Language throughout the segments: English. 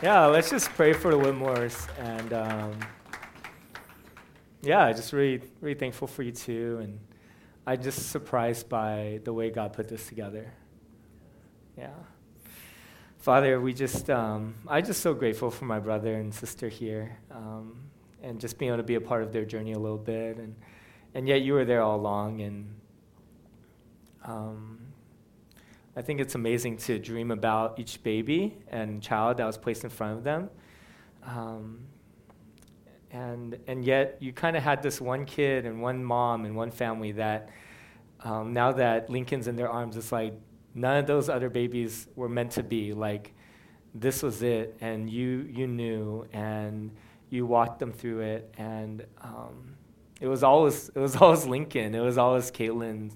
yeah, let's just pray for the Whitmores. And um, yeah, just really, really thankful for you too. And I'm just surprised by the way God put this together. Yeah. Father, we just, um, I'm just so grateful for my brother and sister here um, and just being able to be a part of their journey a little bit. And, and yet you were there all along. And um, I think it's amazing to dream about each baby and child that was placed in front of them. Um, and, and yet, you kind of had this one kid and one mom and one family that um, now that Lincoln's in their arms, it's like none of those other babies were meant to be. Like, this was it, and you, you knew, and you walked them through it. And um, it, was always, it was always Lincoln, it was always Caitlin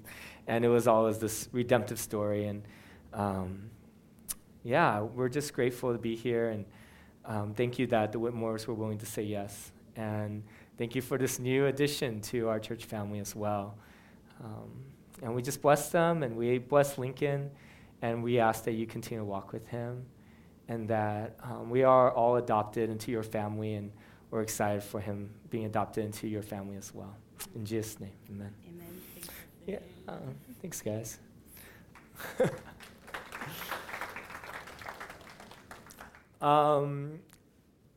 and it was always this redemptive story. And um, yeah, we're just grateful to be here, and um, thank you that the Whitmores were willing to say yes. And thank you for this new addition to our church family as well. Um, and we just bless them, and we bless Lincoln, and we ask that you continue to walk with him, and that um, we are all adopted into your family, and we're excited for him being adopted into your family as well. In Jesus' name, amen. Amen. Yeah, uh, thanks, guys. um,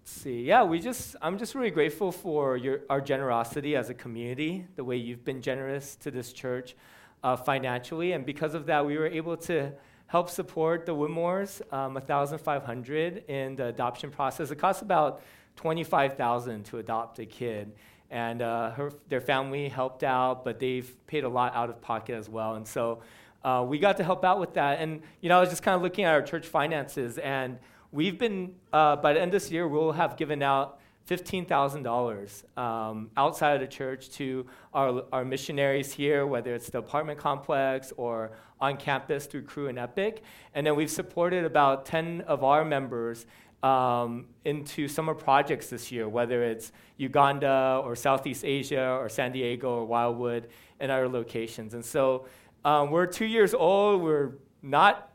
see. Yeah, we just I'm just really grateful for your our generosity as a community, the way you've been generous to this church uh, financially, and because of that, we were able to help support the Whitmores, um, 1,500 in the adoption process. It costs about 25,000 to adopt a kid and uh, her, their family helped out, but they've paid a lot out of pocket as well. And so uh, we got to help out with that. And you know, I was just kind of looking at our church finances, and we've been uh, by the end of this year, we'll have given out $15,000 um, outside of the church to our, our missionaries here, whether it's the apartment complex or on campus through Cru and Epic. And then we've supported about 10 of our members um, into summer projects this year, whether it's Uganda or Southeast Asia or San Diego or Wildwood and other locations. And so um, we're two years old. We're not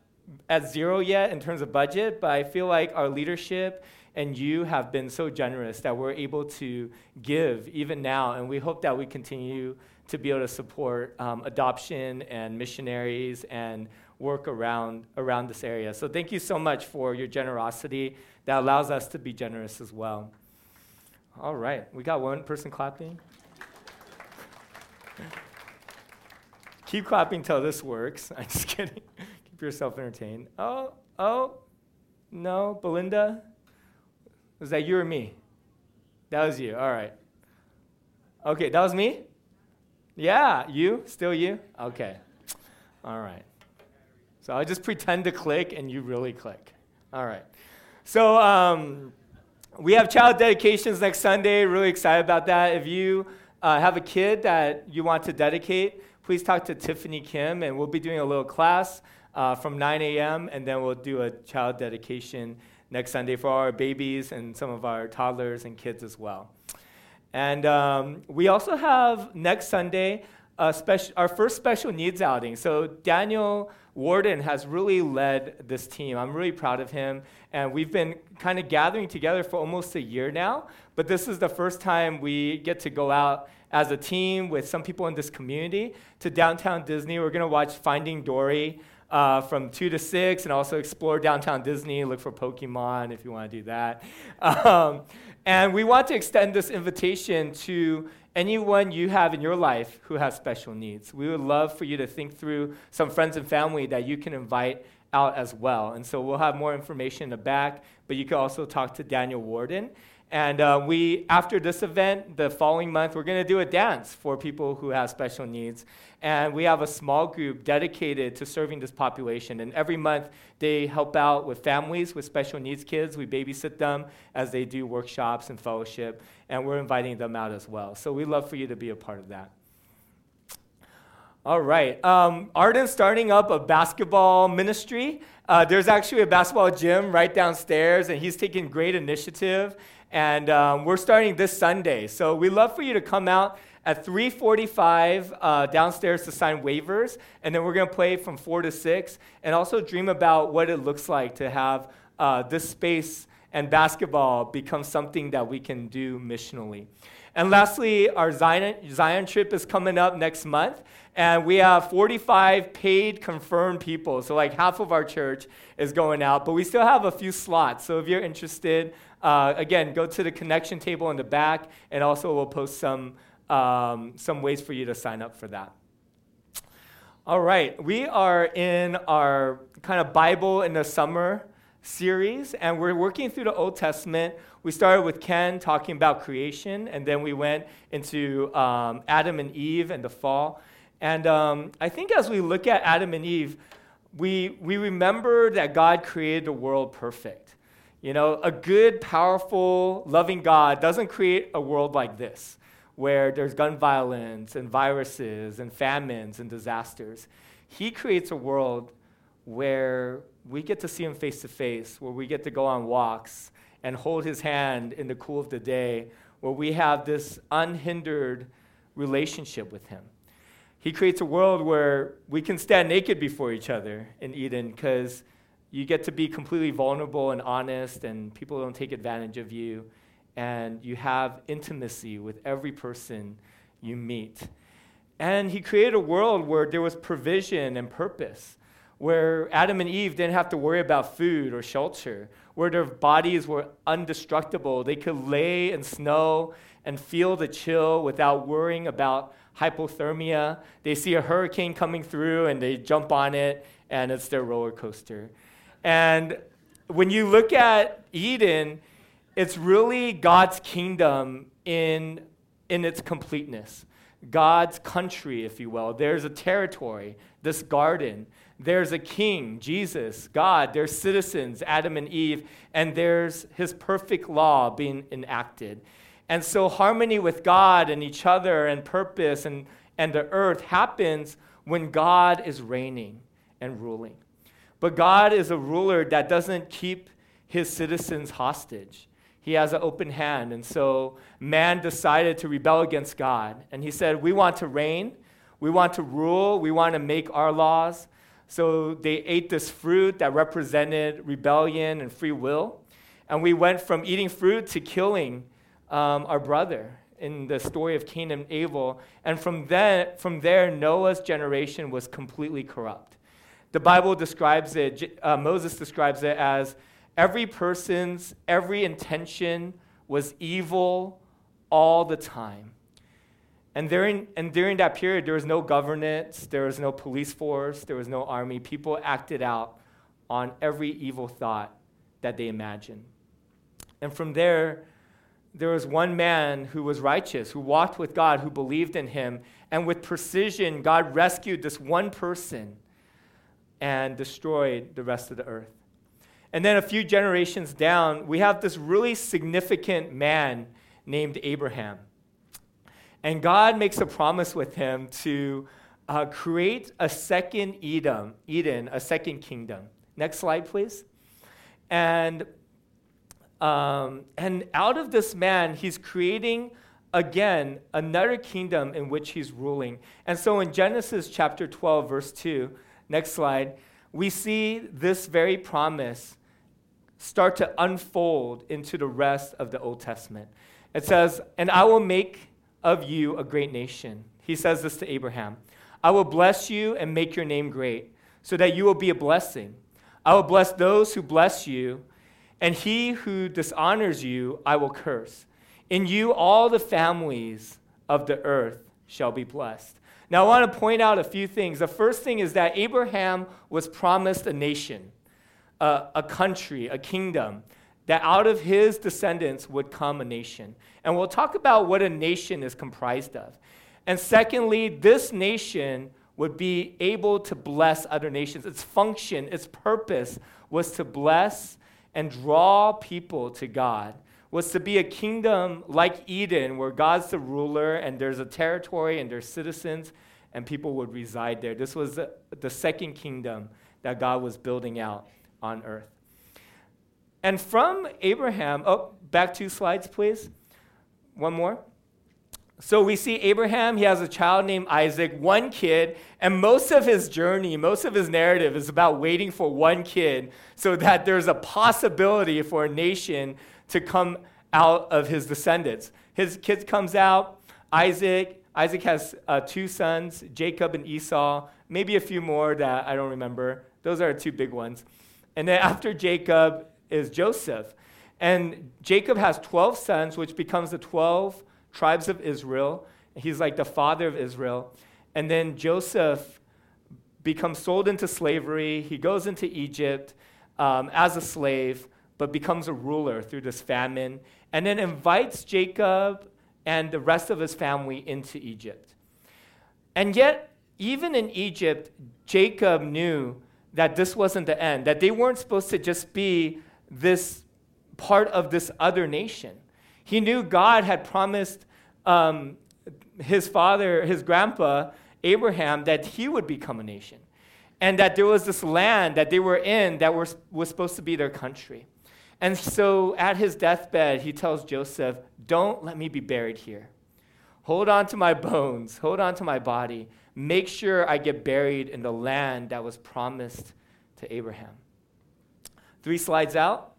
at zero yet in terms of budget, but I feel like our leadership and you have been so generous that we're able to give even now. And we hope that we continue to be able to support um, adoption and missionaries and work around, around this area. So thank you so much for your generosity that allows us to be generous as well. All right, we got one person clapping. Keep clapping till this works. I'm just kidding. Keep yourself entertained. Oh, oh, no, Belinda? Was that you or me? That was you. All right. Okay, that was me? Yeah, you? Still you? Okay. All right. So I'll just pretend to click and you really click. All right. So um, we have child dedications next Sunday. Really excited about that. If you uh, have a kid that you want to dedicate, please talk to Tiffany Kim, and we'll be doing a little class uh, from 9 a.m., and then we'll do a child dedication next Sunday for our babies and some of our toddlers and kids as well. And um, we also have next Sunday special, our first special needs outing. So Daniel Warden has really led this team. I'm really proud of him. And we've been kind of gathering together for almost a year now. But this is the first time we get to go out as a team with some people in this community to downtown Disney. We're going to watch Finding Dory. Uh, from 2 to 6, and also explore downtown Disney, look for Pokemon if you want to do that. Um, and we want to extend this invitation to anyone you have in your life who has special needs. We would love for you to think through some friends and family that you can invite out as well. And so we'll have more information in the back, but you can also talk to Daniel Warden. And uh, we, after this event, the following month, we're going to do a dance for people who have special needs. And we have a small group dedicated to serving this population. And every month, they help out with families with special needs kids. We babysit them as they do workshops and fellowship. And we're inviting them out as well. So we'd love for you to be a part of that. All right. Um, Arden's starting up a basketball ministry. Uh, there's actually a basketball gym right downstairs, and he's taking great initiative. And um, we're starting this Sunday. So we'd love for you to come out at 3.45 uh, downstairs to sign waivers. And then we're going to play from 4 to 6 and also dream about what it looks like to have uh, this space and basketball become something that we can do missionally. And lastly, our Zion, Zion trip is coming up next month. And we have 45 paid confirmed people. So, like half of our church is going out, but we still have a few slots. So, if you're interested, uh, again, go to the connection table in the back, and also we'll post some, um, some ways for you to sign up for that. All right, we are in our kind of Bible in the summer series, and we're working through the Old Testament. We started with Ken talking about creation, and then we went into um, Adam and Eve and the fall. And um, I think as we look at Adam and Eve, we, we remember that God created the world perfect. You know, a good, powerful, loving God doesn't create a world like this, where there's gun violence and viruses and famines and disasters. He creates a world where we get to see him face to face, where we get to go on walks and hold his hand in the cool of the day, where we have this unhindered relationship with him. He creates a world where we can stand naked before each other in Eden because you get to be completely vulnerable and honest, and people don't take advantage of you. And you have intimacy with every person you meet. And he created a world where there was provision and purpose, where Adam and Eve didn't have to worry about food or shelter, where their bodies were indestructible. They could lay in snow and feel the chill without worrying about hypothermia. They see a hurricane coming through and they jump on it, and it's their roller coaster. And when you look at Eden, it's really God's kingdom in, in its completeness. God's country, if you will. There's a territory, this garden. There's a king, Jesus, God. There's citizens, Adam and Eve. And there's his perfect law being enacted. And so, harmony with God and each other and purpose and, and the earth happens when God is reigning and ruling. But God is a ruler that doesn't keep his citizens hostage. He has an open hand. And so, man decided to rebel against God. And he said, We want to reign, we want to rule, we want to make our laws. So, they ate this fruit that represented rebellion and free will. And we went from eating fruit to killing um, our brother in the story of Cain and Abel. And from, then, from there, Noah's generation was completely corrupt. The Bible describes it, uh, Moses describes it as every person's, every intention was evil all the time. And during, and during that period, there was no governance, there was no police force, there was no army. People acted out on every evil thought that they imagined. And from there, there was one man who was righteous, who walked with God, who believed in him. And with precision, God rescued this one person and destroyed the rest of the earth. And then a few generations down, we have this really significant man named Abraham. And God makes a promise with him to uh, create a second Edom, Eden, a second kingdom. Next slide, please. And um, and out of this man, he's creating again another kingdom in which he's ruling. And so in Genesis chapter 12, verse 2, next slide, we see this very promise start to unfold into the rest of the Old Testament. It says, And I will make of you a great nation. He says this to Abraham I will bless you and make your name great, so that you will be a blessing. I will bless those who bless you and he who dishonors you, I will curse. In you, all the families of the earth shall be blessed. Now, I want to point out a few things. The first thing is that Abraham was promised a nation, a, a country, a kingdom, that out of his descendants would come a nation. And we'll talk about what a nation is comprised of. And secondly, this nation would be able to bless other nations. Its function, its purpose was to bless and draw people to God was to be a kingdom like Eden, where God's the ruler and there's a territory and there's citizens and people would reside there. This was the, second kingdom that God was building out on earth. And from Abraham, oh, back two slides, please. One more. So we see Abraham, he has a child named Isaac, one kid, and most of his journey, most of his narrative is about waiting for one kid so that there's a possibility for a nation to come out of his descendants. His kid comes out, Isaac. Isaac has uh, two sons, Jacob and Esau, maybe a few more that I don't remember. Those are two big ones. And then after Jacob is Joseph. And Jacob has 12 sons, which becomes the 12 tribes of Israel. He's like the father of Israel. And then Joseph becomes sold into slavery. He goes into Egypt um, as a slave, but becomes a ruler through this famine. And then invites Jacob and the rest of his family into Egypt. And yet, even in Egypt, Jacob knew that this wasn't the end, that they weren't supposed to just be this part of this other nation. He knew God had promised um, his father, his grandpa, Abraham, that he would become a nation. And that there was this land that they were in that was, was supposed to be their country. And so at his deathbed, he tells Joseph, Don't let me be buried here. Hold on to my bones, hold on to my body. Make sure I get buried in the land that was promised to Abraham. Three slides out.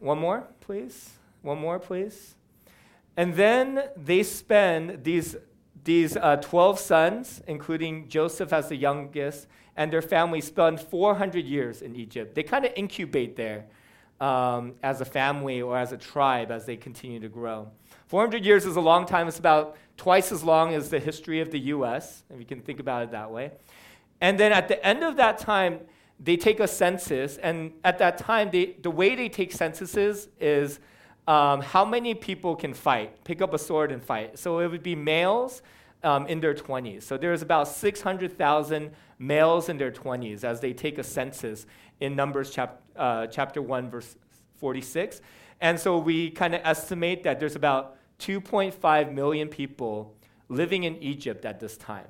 One more, please. One more, please. And then they spend these, these uh, 12 sons, including Joseph as the youngest, and their family spend 400 years in Egypt. They kind of incubate there um, as a family or as a tribe as they continue to grow. 400 years is a long time. It's about twice as long as the history of the US, if you can think about it that way. And then at the end of that time, they take a census, and at that time, they, the way they take censuses is um, how many people can fight, pick up a sword and fight. So it would be males um, in their 20s. So there's about 600,000 males in their 20s as they take a census in Numbers chap- uh, chapter 1, verse 46. And so we kind of estimate that there's about 2.5 million people living in Egypt at this time.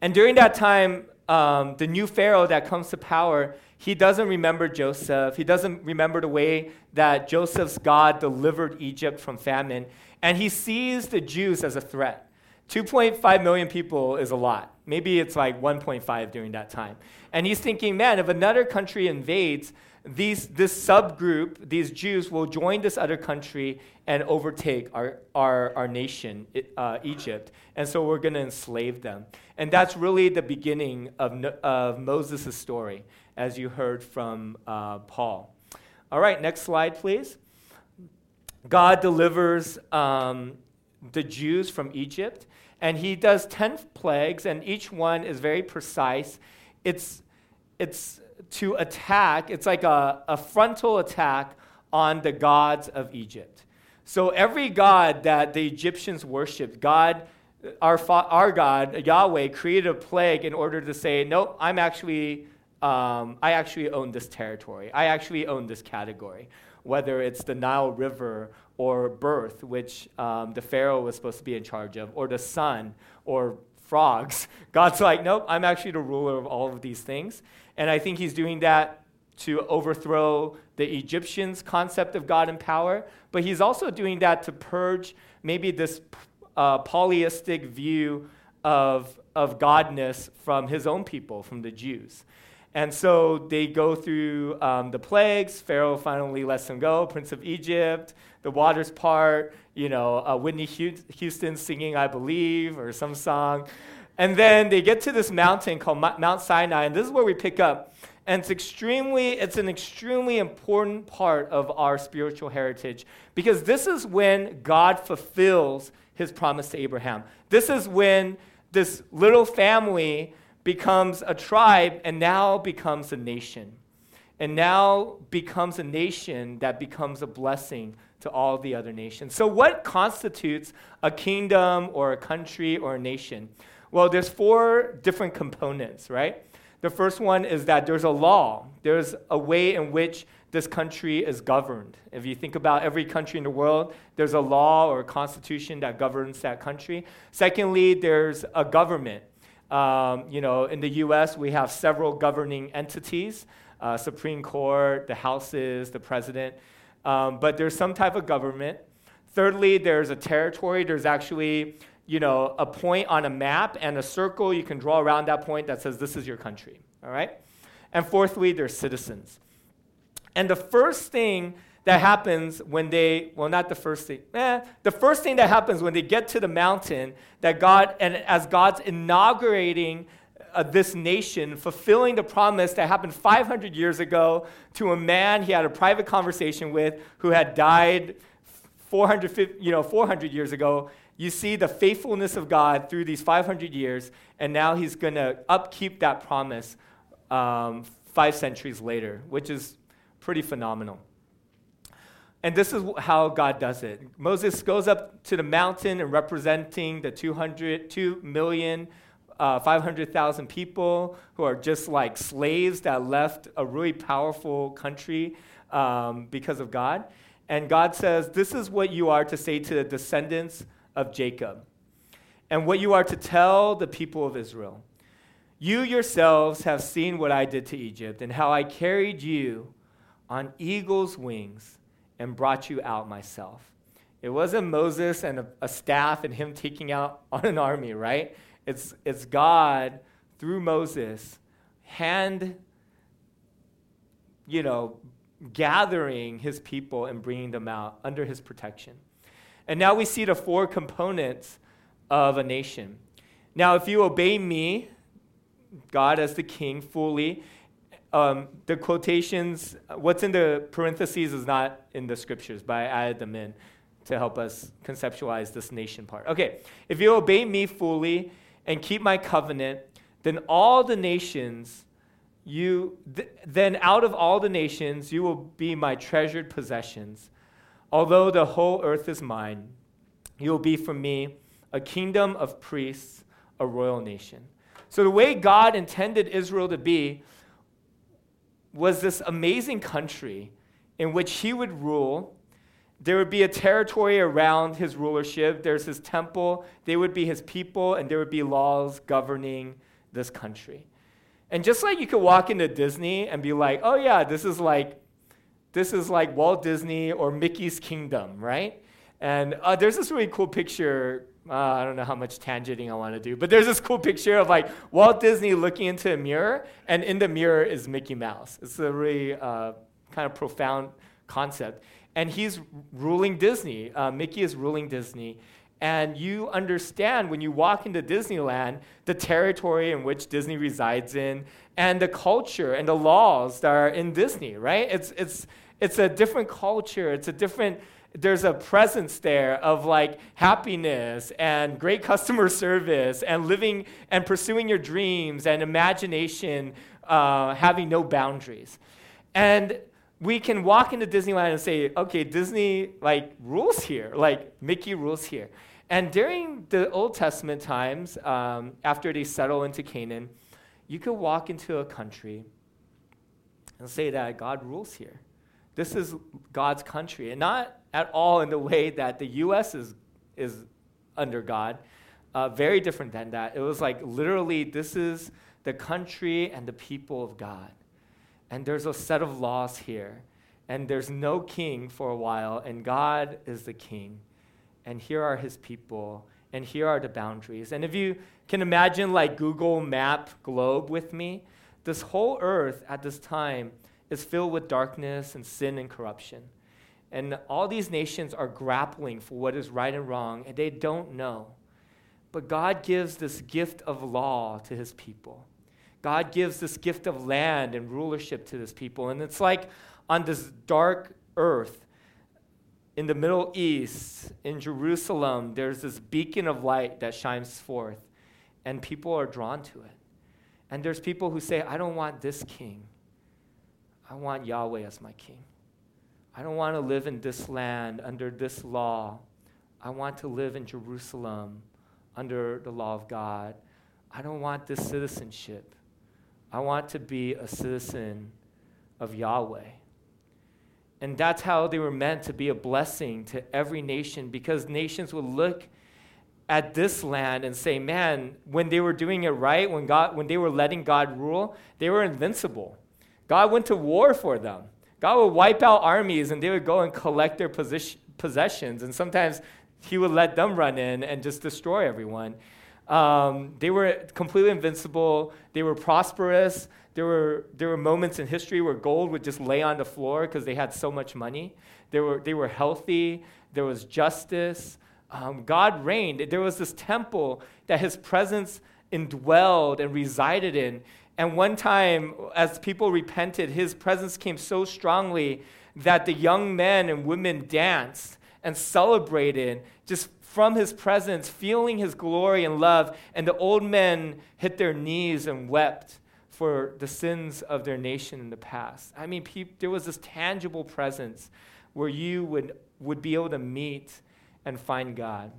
And during that time, um, the new Pharaoh that comes to power, he doesn't remember Joseph. He doesn't remember the way that Joseph's God delivered Egypt from famine. And he sees the Jews as a threat. 2.5 million people is a lot. Maybe it's like 1.5 during that time. And he's thinking, man, if another country invades, these, this subgroup, these Jews, will join this other country and overtake our, our, our nation, uh, Egypt. And so we're going to enslave them. And that's really the beginning of, of Moses' story, as you heard from uh, Paul. All right, next slide, please. God delivers um, the Jews from Egypt, and he does 10 plagues, and each one is very precise. It's, it's to attack, it's like a, a frontal attack on the gods of Egypt. So every god that the Egyptians worshiped, God, our, our God, Yahweh, created a plague in order to say, nope, I'm actually, um, I actually own this territory. I actually own this category. Whether it's the Nile River or birth, which um, the Pharaoh was supposed to be in charge of, or the sun, or frogs. God's like, nope, I'm actually the ruler of all of these things. And I think he's doing that to overthrow the Egyptians' concept of God and power, but he's also doing that to purge maybe this uh, polyistic view of, of godness from his own people, from the Jews. And so they go through um, the plagues. Pharaoh finally lets them go. Prince of Egypt, the waters part. You know, uh, Whitney Houston singing "I Believe" or some song. And then they get to this mountain called Mount Sinai, and this is where we pick up. And it's extremely, it's an extremely important part of our spiritual heritage because this is when God fulfills his promise to Abraham. This is when this little family becomes a tribe and now becomes a nation. And now becomes a nation that becomes a blessing to all the other nations. So, what constitutes a kingdom or a country or a nation? Well, there's four different components, right? The first one is that there's a law, there's a way in which this country is governed. If you think about every country in the world, there's a law or a constitution that governs that country. Secondly, there's a government. Um, you know, in the US, we have several governing entities uh, Supreme Court, the houses, the president. Um, but there's some type of government. Thirdly, there's a territory. There's actually, you know, a point on a map and a circle you can draw around that point that says this is your country. All right? And fourthly, there's citizens. And the first thing that happens when they, well, not the first thing, eh, the first thing that happens when they get to the mountain, that God, and as God's inaugurating uh, this nation, fulfilling the promise that happened 500 years ago to a man he had a private conversation with who had died 400, you know, 400 years ago. You see the faithfulness of God through these 500 years, and now he's going to upkeep that promise um, five centuries later, which is pretty phenomenal. And this is how God does it. Moses goes up to the mountain and representing the 200, 2 million, uh, 500,000 people who are just like slaves that left a really powerful country um, because of God. And God says, This is what you are to say to the descendants of Jacob, and what you are to tell the people of Israel. You yourselves have seen what I did to Egypt, and how I carried you on eagle's wings and brought you out myself. It wasn't Moses and a, a, staff and him taking out on an army, right? It's, it's God through Moses, hand, you know, gathering his people and bringing them out under his protection. And now we see the four components of a nation. Now, if you obey me, God as the king fully, um, the quotations, what's in the parentheses is not in the scriptures, but I added them in to help us conceptualize this nation part. Okay, if you obey me fully and keep my covenant, then all the nations, you, th- then out of all the nations, you will be my treasured possessions. Although the whole earth is mine, you will be for me a kingdom of priests, a royal nation. So, the way God intended Israel to be was this amazing country in which he would rule. There would be a territory around his rulership. There's his temple. They would be his people, and there would be laws governing this country. And just like you could walk into Disney and be like, oh yeah, this is like this is like Walt Disney or Mickey's Kingdom, right? And uh, there's this really cool picture uh, I don't know how much tangenting I want to do, but there's this cool picture of like Walt Disney looking into a mirror, and in the mirror is Mickey Mouse. It's a really uh, kind of profound concept. And he's ruling Disney. Uh, Mickey is ruling Disney. And you understand when you walk into Disneyland the territory in which Disney resides in and the culture and the laws that are in Disney, right? It's, it's, it's a different culture, it's a different there's a presence there of like happiness and great customer service and living and pursuing your dreams and imagination uh, having no boundaries and we can walk into disneyland and say okay disney like rules here like mickey rules here and during the old testament times um, after they settle into canaan you could walk into a country and say that god rules here this is god's country and not at all in the way that the U.S. is, is under God. Uh, very different than that. It was like literally, this is the country and the people of God. And there's a set of laws here. And there's no king for a while, and God is the king. And here are his people, and here are the boundaries. And if you can imagine, like Google Map globe with me, this whole earth at this time is filled with darkness and sin and corruption. And all these nations are grappling for what is right and wrong, and they don't know. But God gives this gift of law to his people. God gives this gift of land and rulership to this people. And it's like on this dark earth in the Middle East, in Jerusalem, there's this beacon of light that shines forth, and people are drawn to it. And there's people who say, I don't want this king, I want Yahweh as my king. I don't want to live in this land under this law. I want to live in Jerusalem under the law of God. I don't want this citizenship. I want to be a citizen of Yahweh. And that's how they were meant to be a blessing to every nation because nations would look at this land and say, man, when they were doing it right, when, God, when they were letting God rule, they were invincible. God went to war for them. God would wipe out armies and they would go and collect their position, possessions, and sometimes he would let them run in and just destroy everyone. Um, they were completely invincible. They were prosperous. There were, there were moments in history where gold would just lay on the floor because they had so much money. They were, they were healthy. There was justice. Um, God reigned. There was this temple that his presence indwelled and resided in. And one time, as people repented, his presence came so strongly that the young men and women danced and celebrated just from his presence, feeling his glory and love. And the old men hit their knees and wept for the sins of their nation in the past. I mean, there was this tangible presence where you would, would be able to meet and find God.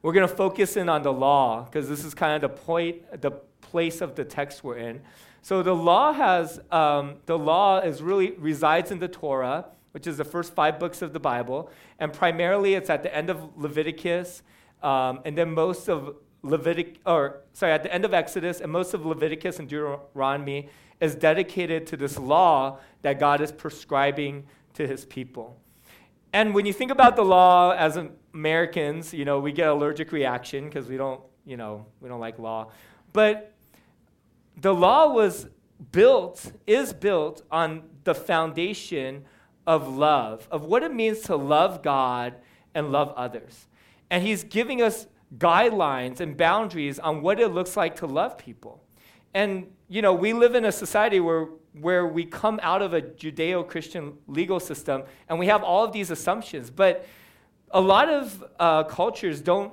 We're going to focus in on the law because this is kind of the point, the place of the text we're in. So the law has um, the law is really resides in the Torah, which is the first five books of the Bible, and primarily it's at the end of Leviticus, um, and then most of Levitic or sorry at the end of Exodus and most of Leviticus and Deuteronomy is dedicated to this law that God is prescribing to His people. And when you think about the law as Americans, you know, we get allergic reaction because we don't, you know, we don't like law. But the law was built, is built on the foundation of love, of what it means to love God and love others. And he's giving us guidelines and boundaries on what it looks like to love people. And, you know, we live in a society where, where we come out of a Judeo Christian legal system and we have all of these assumptions. But a lot of uh, cultures don't,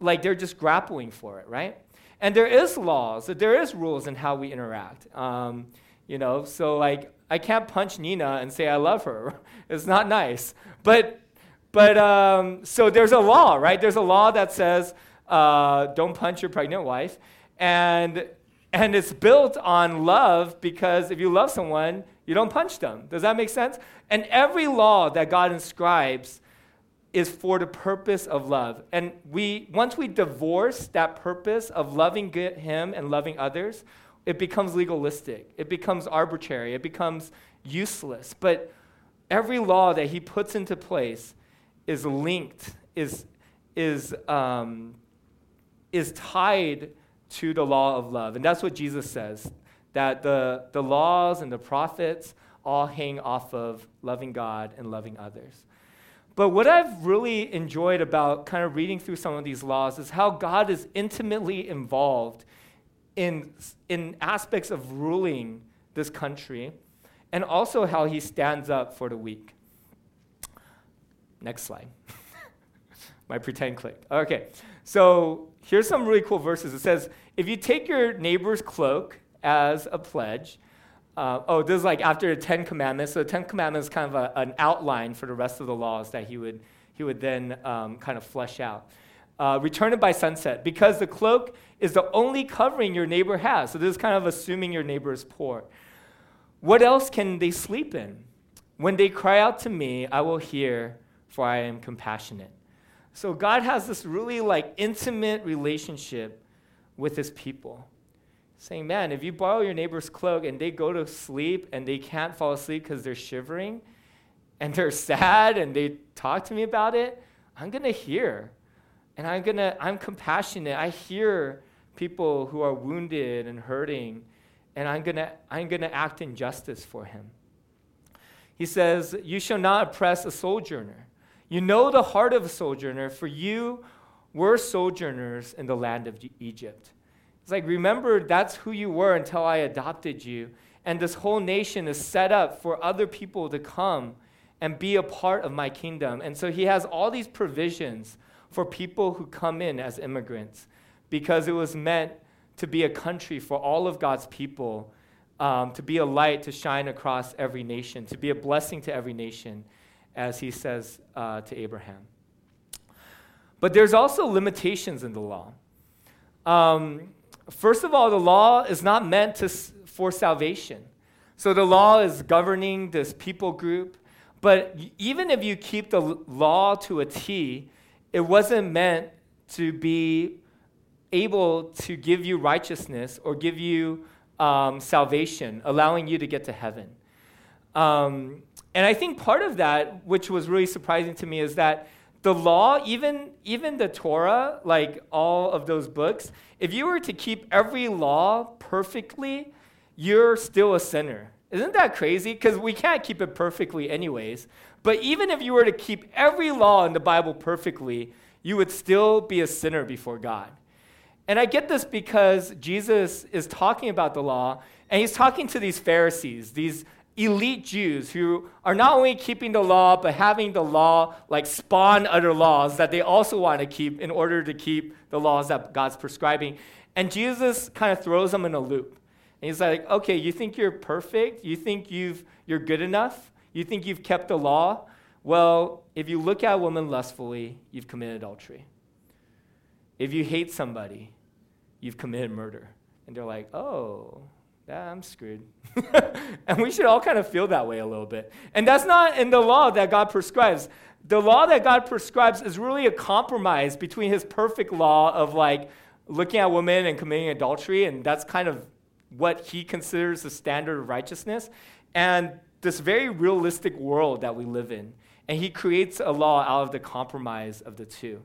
like, they're just grappling for it, right? And there is laws, there is rules in how we interact. Um, you know, so like I can't punch Nina and say I love her. It's not nice. But but um, so there's a law, right? There's a law that says uh, don't punch your pregnant wife, and and it's built on love because if you love someone, you don't punch them. Does that make sense? And every law that God inscribes is for the purpose of love. And we once we divorce that purpose of loving him and loving others, it becomes legalistic. It becomes arbitrary. It becomes useless. But every law that he puts into place is linked, is is um, is tied to the law of love. And that's what Jesus says. That the, the laws and the prophets all hang off of loving God and loving others. But what I've really enjoyed about kind of reading through some of these laws is how God is intimately involved in, in aspects of ruling this country and also how he stands up for the weak. Next slide. My pretend click. Okay, so here's some really cool verses. It says, if you take your neighbor's cloak as a pledge, uh, oh, this is like after the Ten Commandments. So the Ten Commandments is kind of a, an outline for the rest of the laws that he would, he would then um, kind of flesh out. Uh, return it by sunset, because the cloak is the only covering your neighbor has. So this is kind of assuming your neighbor is poor. What else can they sleep in? When they cry out to me, I will hear, for I am compassionate. So God has this really like intimate relationship with his people saying, Man, if you borrow your neighbor's cloak and they go to sleep and they can't fall asleep because they're shivering and they're sad and they talk to me about it, I'm going to hear. And I'm to, I'm compassionate. I hear people who are wounded and hurting, and I'm to, I'm to act in justice for him. He says, You shall not oppress a sojourner. You know the heart of a sojourner, for you were sojourners in the land of Egypt. It's like, remember, that's who you were until I adopted you. And this whole nation is set up for other people to come and be a part of my kingdom. And so he has all these provisions for people who come in as immigrants because it was meant to be a country for all of God's people, um, to be a light to shine across every nation, to be a blessing to every nation, as he says uh, to Abraham. But there's also limitations in the law. Um, First of all, the law is not meant to, for salvation. So the law is governing this people group. But even if you keep the law to a T, it wasn't meant to be able to give you righteousness or give you um, salvation, allowing you to get to heaven. Um, and I think part of that, which was really surprising to me, is that the law, even, even the Torah, like all of those books, if you were to keep every law perfectly, you're still a sinner. Isn't that crazy? Because we can't keep it perfectly, anyways. But even if you were to keep every law in the Bible perfectly, you would still be a sinner before God. And I get this because Jesus is talking about the law, and he's talking to these Pharisees, these elite Jews who are not only keeping the law, but having the law like spawn other laws that they also want to keep in order to keep the laws that God's prescribing. And Jesus kind of throws them in a loop. And he's like, okay, you think you're perfect? You think you've, you're good enough? You think you've kept the law? Well, if you look at a woman lustfully, you've committed adultery. If you hate somebody, you've committed murder. And they're like, oh, yeah, I'm screwed. and we should all kind of feel that way a little bit. And that's not in the law that God prescribes. The law that God prescribes is really a compromise between his perfect law of like looking at women and committing adultery, and that's kind of what he considers the standard of righteousness, and this very realistic world that we live in. And he creates a law out of the compromise of the two.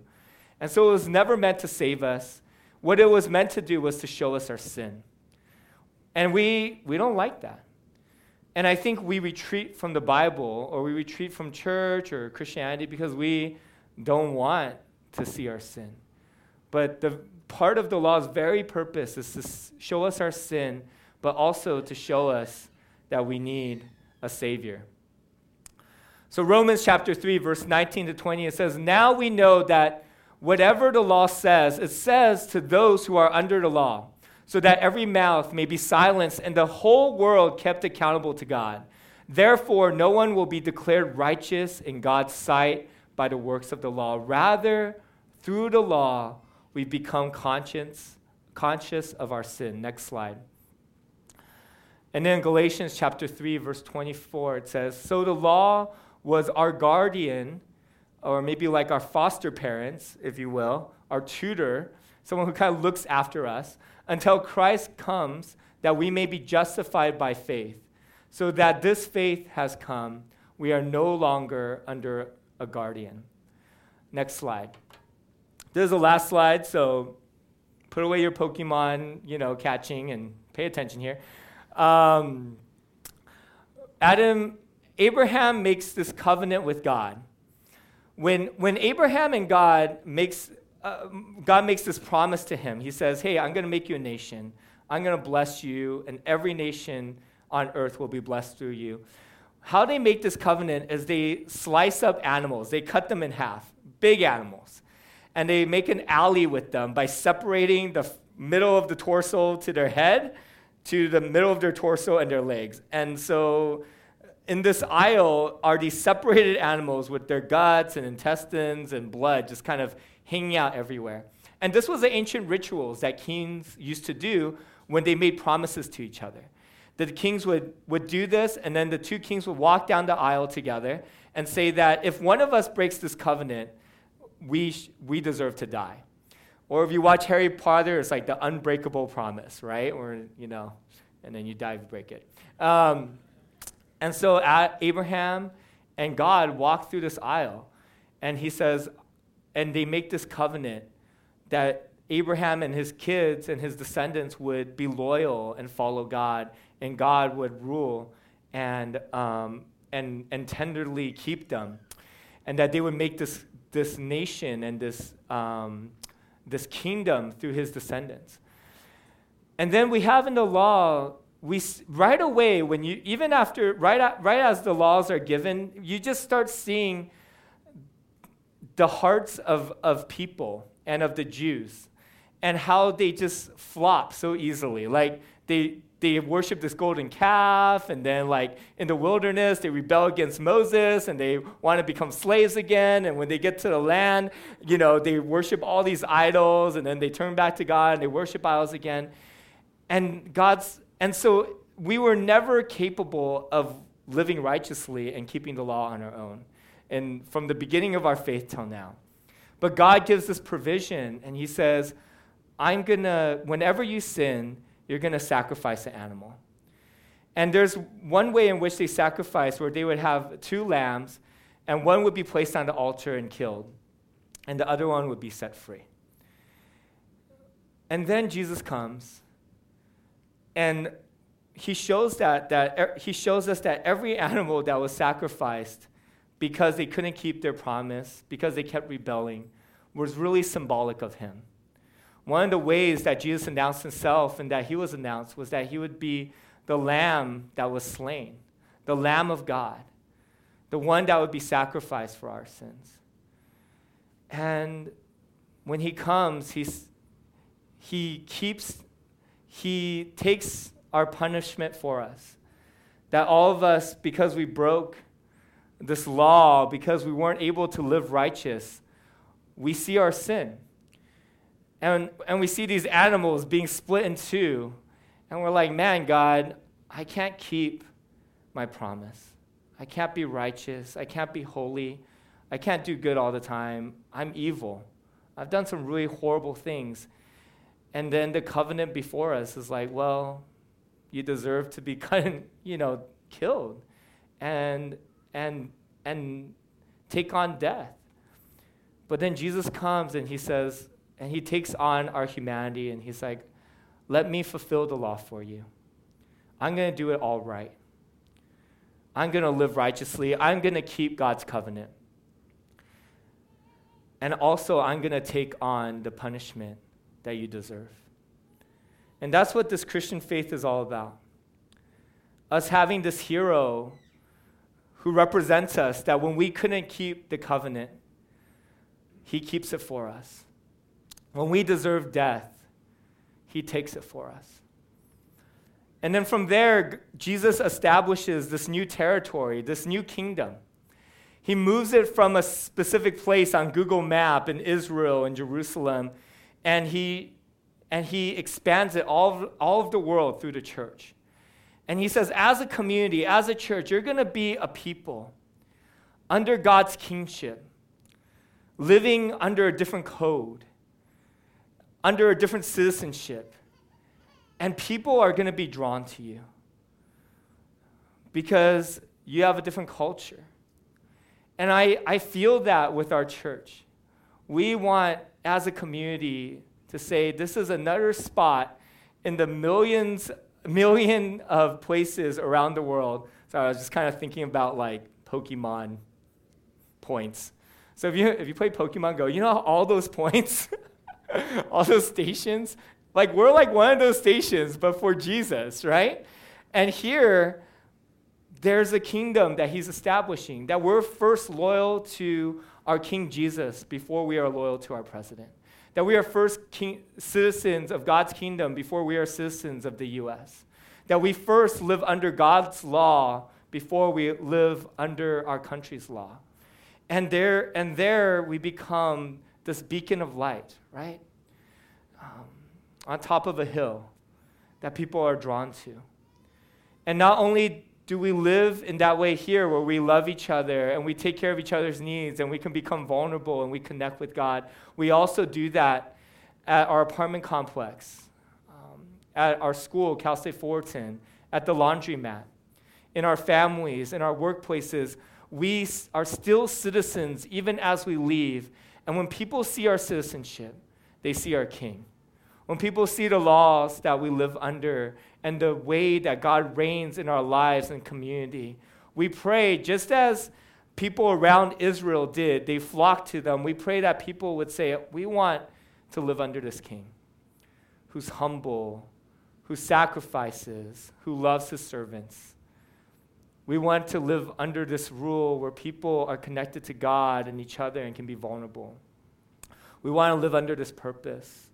And so it was never meant to save us. What it was meant to do was to show us our sin. And we, we don't like that. And I think we retreat from the Bible or we retreat from church or Christianity because we don't want to see our sin. But the part of the law's very purpose is to show us our sin, but also to show us that we need a Savior. So, Romans chapter 3, verse 19 to 20, it says, Now we know that whatever the law says, it says to those who are under the law so that every mouth may be silenced and the whole world kept accountable to God. Therefore, no one will be declared righteous in God's sight by the works of the law. Rather, through the law, we become conscious, conscious of our sin. Next slide. And then Galatians chapter 3, verse 24, it says, So the law was our guardian, or maybe like our foster parents, if you will, our tutor, someone who kind of looks after us until Christ comes that we may be justified by faith. So that this faith has come, we are no longer under a guardian. Next slide. This is the last slide, so put away your Pokemon, you know, catching and pay attention here. Um, Adam, Abraham makes this covenant with God. When, when Abraham and God makes uh, God makes this promise to him. He says, Hey, I'm going to make you a nation. I'm going to bless you, and every nation on earth will be blessed through you. How they make this covenant is they slice up animals, they cut them in half, big animals, and they make an alley with them by separating the middle of the torso to their head to the middle of their torso and their legs. And so uh, in this aisle are these separated animals with their guts and intestines and blood just kind of hanging out everywhere. And this was the ancient rituals that kings used to do when they made promises to each other. That the kings would, would do this, and then the two kings would walk down the aisle together and say that if one of us breaks this covenant, we, sh- we deserve to die. Or if you watch Harry Potter, it's like the unbreakable promise, right? Or, you know, and then you die you break it. Um, and so Abraham and God walk through this aisle, and he says, and they make this covenant that Abraham and his kids and his descendants would be loyal and follow God, and God would rule and, um, and, and tenderly keep them, and that they would make this, this nation and this, um, this kingdom through his descendants. And then we have in the law, we right away when you even after right, right as the laws are given, you just start seeing the hearts of, of people and of the Jews and how they just flop so easily. Like they, they worship this golden calf, and then, like in the wilderness, they rebel against Moses and they want to become slaves again. And when they get to the land, you know, they worship all these idols, and then they turn back to God and they worship idols again. And God's, and so we were never capable of living righteously and keeping the law on our own and from the beginning of our faith till now. But God gives this provision, and He says, I'm gonna, whenever you sin, you're gonna sacrifice an animal. And there's one way in which they sacrificed where they would have two lambs, and one would be placed on the altar and killed, and the other one would be set free. And then Jesus comes, and he shows that, that he shows us that every animal that was sacrificed because they couldn't keep their promise, because they kept rebelling, was really symbolic of him. One of the ways that Jesus announced himself and that he was announced was that he would be the lamb that was slain, the lamb of God, the one that would be sacrificed for our sins. And when he comes, he's, he keeps, he takes our punishment for us. That all of us, because we broke this law, because we weren't able to live righteous, we see our sin. And, and we see these animals being split in two. And we're like, man, God, I can't keep my promise. I can't be righteous. I can't be holy. I can't do good all the time. I'm evil. I've done some really horrible things. And then the covenant before us is like, well, you deserve to be kind of, you know, killed and and and take on death. But then Jesus comes and he says, and he takes on our humanity and he's like, let me fulfill the law for you. I'm going to do it all right. I'm going to live righteously. I'm going to keep God's covenant. And also, I'm going to take on the punishment that you deserve. And that's what this Christian faith is all about. Us having this hero who represents us that when we couldn't keep the covenant, he keeps it for us. When we deserve death, he takes it for us. And then from there, Jesus establishes this new territory, this new kingdom. He moves it from a specific place on Google Map in Israel and Jerusalem, and he and he expands it all all of the world through the church. And he says, as a community, as a church, you're going to be a people under God's kingship, living under a different code, under a different citizenship. And people are going to be drawn to you because you have a different culture. And I, I feel that with our church. We want, as a community, to say this is another spot in the millions million of places around the world. So I was just kind of thinking about like Pokemon points. So if you if you play Pokemon Go, you know all those points, all those stations, like we're like one of those stations, but for Jesus, right? And here, there's a kingdom that he's establishing, that we're first loyal to our King Jesus before we are loyal to our president that we are first king, citizens of God's kingdom before we are citizens of the U.S., that we first live under God's law before we live under our country's law. And there, and there we become this beacon of light, right? Um, on top of a hill that people are drawn to. And not only do we live in that way here where we love each other and we take care of each other's needs and we can become vulnerable and we connect with God? We also do that at our apartment complex, um, at our school, Cal State Fullerton, at the laundromat, in our families, in our workplaces. We are still citizens even as we leave. And when people see our citizenship, they see our King. When people see the laws that we live under and the way that God reigns in our lives and community. We pray just as people around Israel did, they flocked to them. We pray that people would say, We want to live under this king who's humble, who sacrifices, who loves his servants. We want to live under this rule where people are connected to God and each other and can be vulnerable. We want to live under this purpose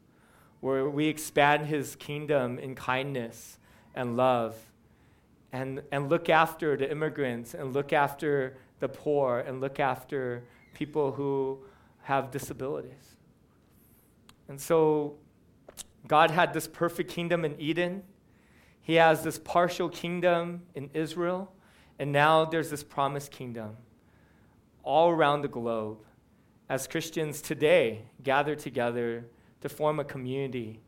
where we expand his kingdom in kindness and love and, and look after the immigrants and look after the poor and look after people who have disabilities. And so God had this perfect kingdom in Eden. He has this partial kingdom in Israel. And now there's this promised kingdom all around the globe as Christians today gather together to form a community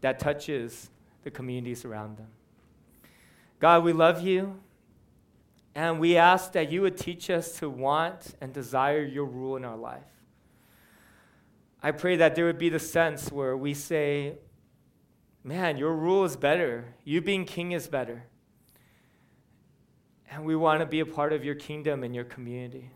that touches the communities around them. God, we love you. And we ask that you would teach us to want and desire your rule in our life. I pray that there would be the sense where we say, man, your rule is better. You being king is better. And we want to be a part of your kingdom and your community.